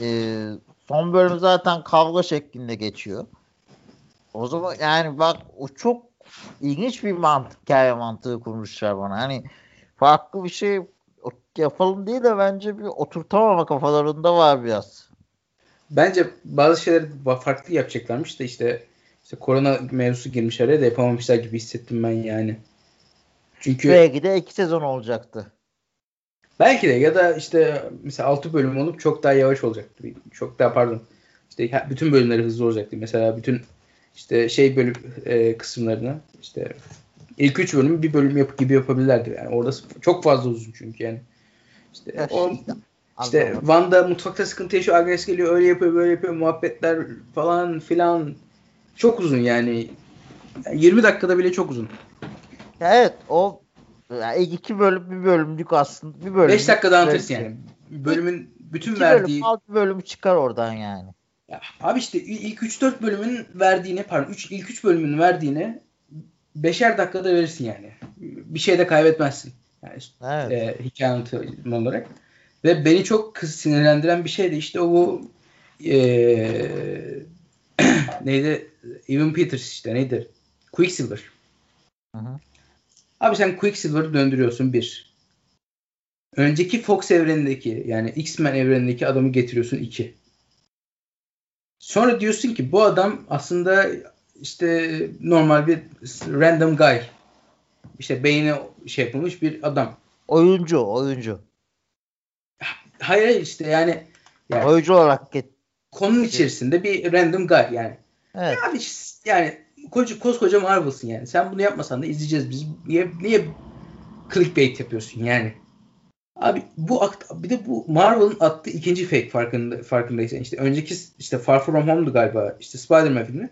Ee, son bölüm zaten kavga şeklinde geçiyor. O zaman yani bak o çok ilginç bir mantık, hikaye mantığı kurmuşlar bana. Hani farklı bir şey yapalım diye de bence bir oturtamama kafalarında var biraz. Bence bazı şeyleri farklı yapacaklarmış da işte işte korona mevzusu girmiş araya da yapamamışlar gibi hissettim ben yani. Çünkü belki de iki sezon olacaktı. Belki de ya da işte mesela 6 bölüm olup çok daha yavaş olacaktı. Çok daha pardon. İşte bütün bölümleri hızlı olacaktı. Mesela bütün işte şey bölüm e, kısımlarını işte ilk 3 bölümü bir bölüm yapıp gibi yapabilirlerdi. Yani orada çok fazla uzun çünkü yani. İşte o işte, Van'da mutfakta sıkıntı yaşıyor, Agnes geliyor, öyle yapıyor, böyle yapıyor, muhabbetler falan filan. Çok uzun yani. 20 dakikada bile çok uzun. Ya evet o yani iki bölüm bir bölümlük aslında. Bir bölüm. 5 dakikada anlatırsın yani. Bölümün bütün iki verdiği. Bölüm, altı bölüm çıkar oradan yani. Ya, abi işte ilk 3-4 bölümün verdiğini pardon 3 ilk 3 bölümün verdiğini beşer dakikada verirsin yani. Bir şey de kaybetmezsin. Yani evet. e, hikaye anlatımı olarak. Ve beni çok sinirlendiren bir şey de işte o bu e, neydi? Evan Peters işte neydi? Quicksilver. Hı hı. Abi sen Quicksilver'ı döndürüyorsun bir. Önceki Fox evrenindeki yani X-Men evrenindeki adamı getiriyorsun iki. Sonra diyorsun ki bu adam aslında işte normal bir random guy. İşte beyni şey yapılmış bir adam. Oyuncu, oyuncu. Hayır işte yani, yani oyuncu olarak get konunun içerisinde bir random guy yani. Evet. Abi yani koca, koskoca Marvel'sın yani. Sen bunu yapmasan da izleyeceğiz biz. Niye, niye clickbait yapıyorsun yani? Abi bu bir de bu Marvel'ın attığı ikinci fake farkında farkındaysan işte önceki işte Far From Home'du galiba işte Spider-Man filmi.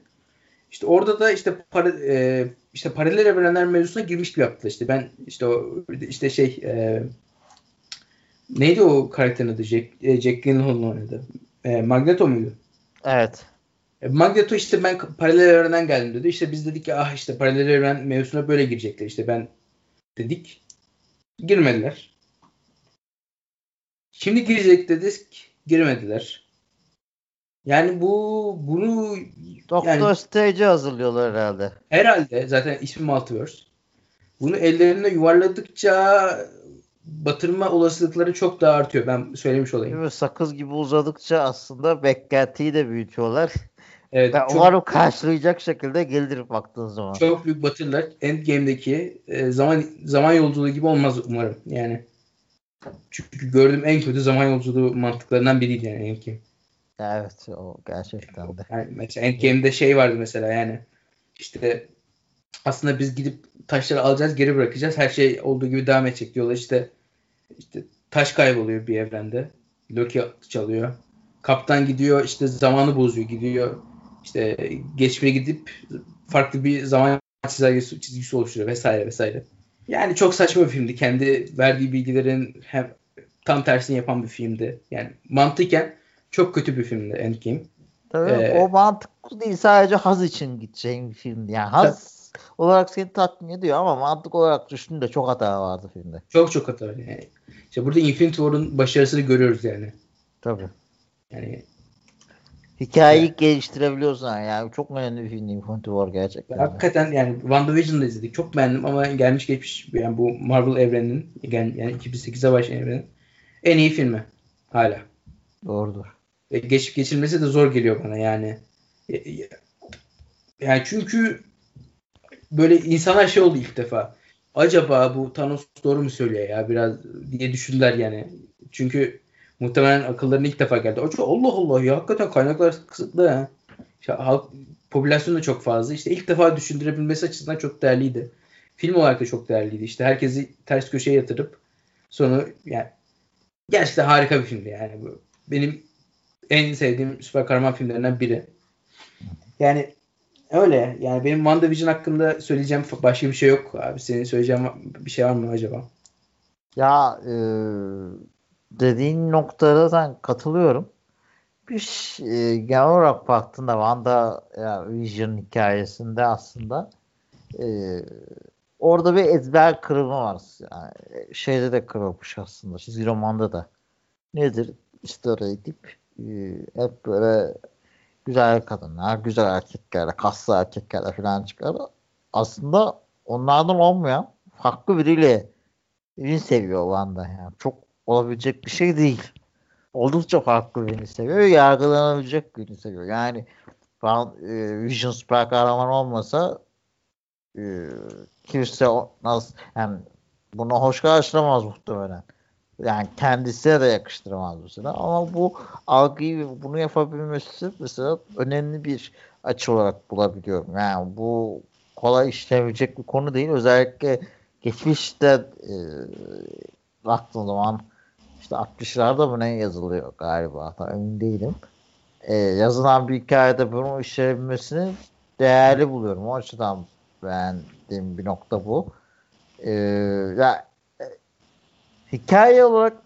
İşte orada da işte para, e, işte paralel evrenler mevzusuna girmiş gibi yaptılar işte ben işte o işte şey e, neydi o karakterin adı Jack, e, Jack Gyllenhaal'ın oynadı. E, Magneto muydu? Evet. E, Magneto işte ben paralel evrenden geldim dedi. İşte biz dedik ki ah işte paralel evren mevzusuna böyle girecekler. İşte ben dedik. Girmediler. Şimdi girecek dedik. Girmediler. Yani bu bunu Doktor yani, Strange'i hazırlıyorlar herhalde. Herhalde zaten ismi Multiverse. Bunu ellerinde yuvarladıkça batırma olasılıkları çok daha artıyor. Ben söylemiş olayım. Değil Sakız gibi uzadıkça aslında beklentiyi de büyütüyorlar. Evet, ben çok, umarım karşılayacak şekilde gelir baktığın zaman. Çok büyük batırlar. Endgame'deki e, zaman zaman yolculuğu gibi olmaz umarım. Yani çünkü gördüğüm en kötü zaman yolculuğu mantıklarından biriydi yani Endgame. Evet o gerçekten de. Yani mesela Endgame'de şey vardı mesela yani işte aslında biz gidip taşları alacağız geri bırakacağız. Her şey olduğu gibi devam edecek diyorlar. İşte işte taş kayboluyor bir evrende. Loki çalıyor. Kaptan gidiyor işte zamanı bozuyor gidiyor. İşte geçmeye gidip farklı bir zaman çizgisi, çizgisi oluşturuyor vesaire vesaire. Yani çok saçma bir filmdi. Kendi verdiği bilgilerin hem tam tersini yapan bir filmdi. Yani mantıken çok kötü bir filmdi Endgame. Tabii ee, o mantıklı değil sadece haz için gideceğin bir filmdi. Yani haz olarak seni tatmin ediyor ama mantık olarak düşündüğünde çok hata vardı filmde. Çok çok hata var yani. İşte burada Infinity War'un başarısını görüyoruz yani. Tabii. Yani Hikayeyi yani. geliştirebiliyorsun yani. Çok önemli bir film Infinity War gerçekten. Hakikaten yani WandaVision'da izledik. Çok beğendim ama gelmiş geçmiş yani bu Marvel evreninin yani 2008'e başlayan evrenin en iyi filmi hala. Doğrudur. Ve geçip geçilmesi de zor geliyor bana yani. Yani çünkü böyle insanlar şey oldu ilk defa. Acaba bu Thanos doğru mu söylüyor ya biraz diye düşündüler yani. Çünkü muhtemelen akıllarına ilk defa geldi. Acaba Allah Allah ya hakikaten kaynaklar kısıtlı ha. İşte halk popülasyon da çok fazla. İşte ilk defa düşündürebilmesi açısından çok değerliydi. Film olarak da çok değerliydi. İşte herkesi ters köşeye yatırıp sonu yani gerçekten harika bir filmdi yani bu. Benim en sevdiğim süper kahraman filmlerinden biri. Yani Öyle yani benim WandaVision hakkında söyleyeceğim başka bir şey yok abi. Senin söyleyeceğin bir şey var mı acaba? Ya e, dediğin noktada ben katılıyorum. Bir e, genel olarak baktığında Wanda ya, Vision hikayesinde aslında e, orada bir ezber kırılma var. Yani, şeyde de kırılmış aslında. Çizgi romanda da. Nedir? İşte gidip e, hep böyle güzel kadınlar, güzel erkeklerle, kaslı erkeklerle falan çıkar. Aslında onlardan olmayan farklı biriyle birini seviyor Wanda. Yani çok olabilecek bir şey değil. Oldukça farklı birini seviyor. Yargılanabilecek birini seviyor. Yani e, Vision süper kahraman olmasa e, kimse nasıl yani buna hoş karşılamaz muhtemelen yani kendisine de yakıştıramaz mesela. Ama bu algıyı bunu yapabilmesi mesela önemli bir açı olarak bulabiliyorum. Yani bu kolay işlenebilecek bir konu değil. Özellikle geçmişte e, baktığım zaman işte 60'larda mı ne yazılıyor galiba tam emin değilim. E, yazılan bir hikayede bunu işleyebilmesini değerli buluyorum. O açıdan beğendiğim bir nokta bu. E, ya hikaye olarak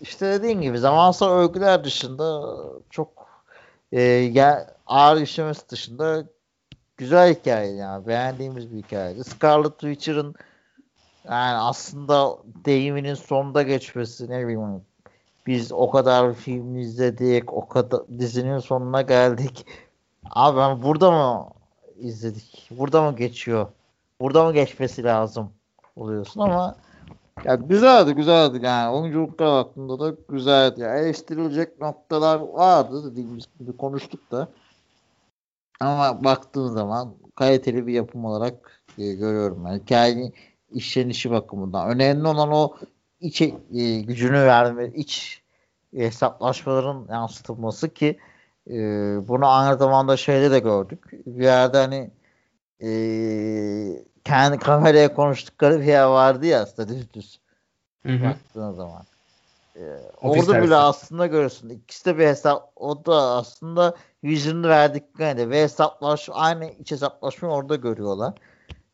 işte dediğim gibi zamansal örgüler dışında çok e, ya, ağır işlemesi dışında güzel hikaye yani beğendiğimiz bir hikayeydi. Scarlet Witcher'ın yani aslında deyiminin sonunda geçmesi ne bileyim biz o kadar film izledik o kadar dizinin sonuna geldik abi ben burada mı izledik burada mı geçiyor burada mı geçmesi lazım oluyorsun ama ya güzeldi güzeldi yani oyunculuklar hakkında da güzeldi. Yani eleştirilecek noktalar vardı dediğimiz gibi konuştuk da. Ama baktığın zaman kaliteli bir yapım olarak e, görüyorum. Yani hikayenin işlenişi bakımından. Önemli olan o iç e, gücünü verme, iç hesaplaşmaların yansıtılması ki e, bunu aynı zamanda şeyde de gördük. Bir yerde hani e, kendi kameraya konuştukları bir yer vardı ya aslında düz düz. Hı-hı. Baktığın zaman. Ee, orada bile aslında görürsün. İkisi de bir hesap. O da aslında vision'ı verdiklerinde ve hesaplaş aynı iç hesaplaşmayı orada görüyorlar.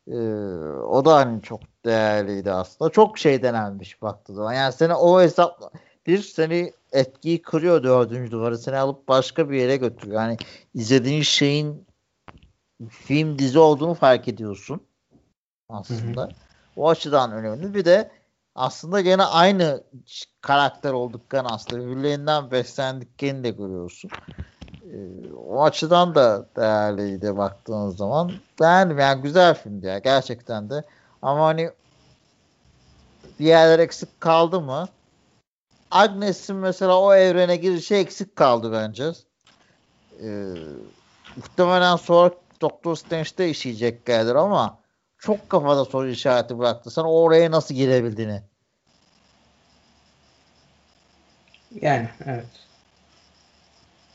Ee, o da hani çok değerliydi aslında. Çok şey denenmiş baktığı zaman. Yani seni o hesap bir seni etkiyi kırıyor dördüncü duvarı. Seni alıp başka bir yere götürüyor. Yani izlediğin şeyin film dizi olduğunu fark ediyorsun aslında. Hı hı. O açıdan önemli. Bir de aslında gene aynı karakter olduklarını aslında birbirlerinden beslendiklerini de görüyorsun. O açıdan da değerliydi baktığınız zaman. Beğendim yani güzel filmdi ya gerçekten de. Ama hani bir yerler eksik kaldı mı? Agnes'in mesela o evrene girişi eksik kaldı bence. Ee, muhtemelen sonra Doktor Strange'de işleyeceklerdir ama çok kafada soru işareti bıraktı. Sen oraya nasıl girebildiğini. Yani evet.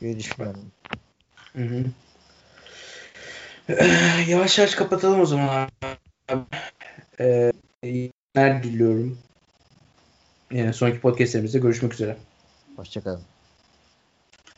Diye düşünüyorum. Hı hı. yavaş yavaş kapatalım o zaman abi. Ee, diliyorum. Yani sonraki podcastlerimizde görüşmek üzere. Hoşçakalın.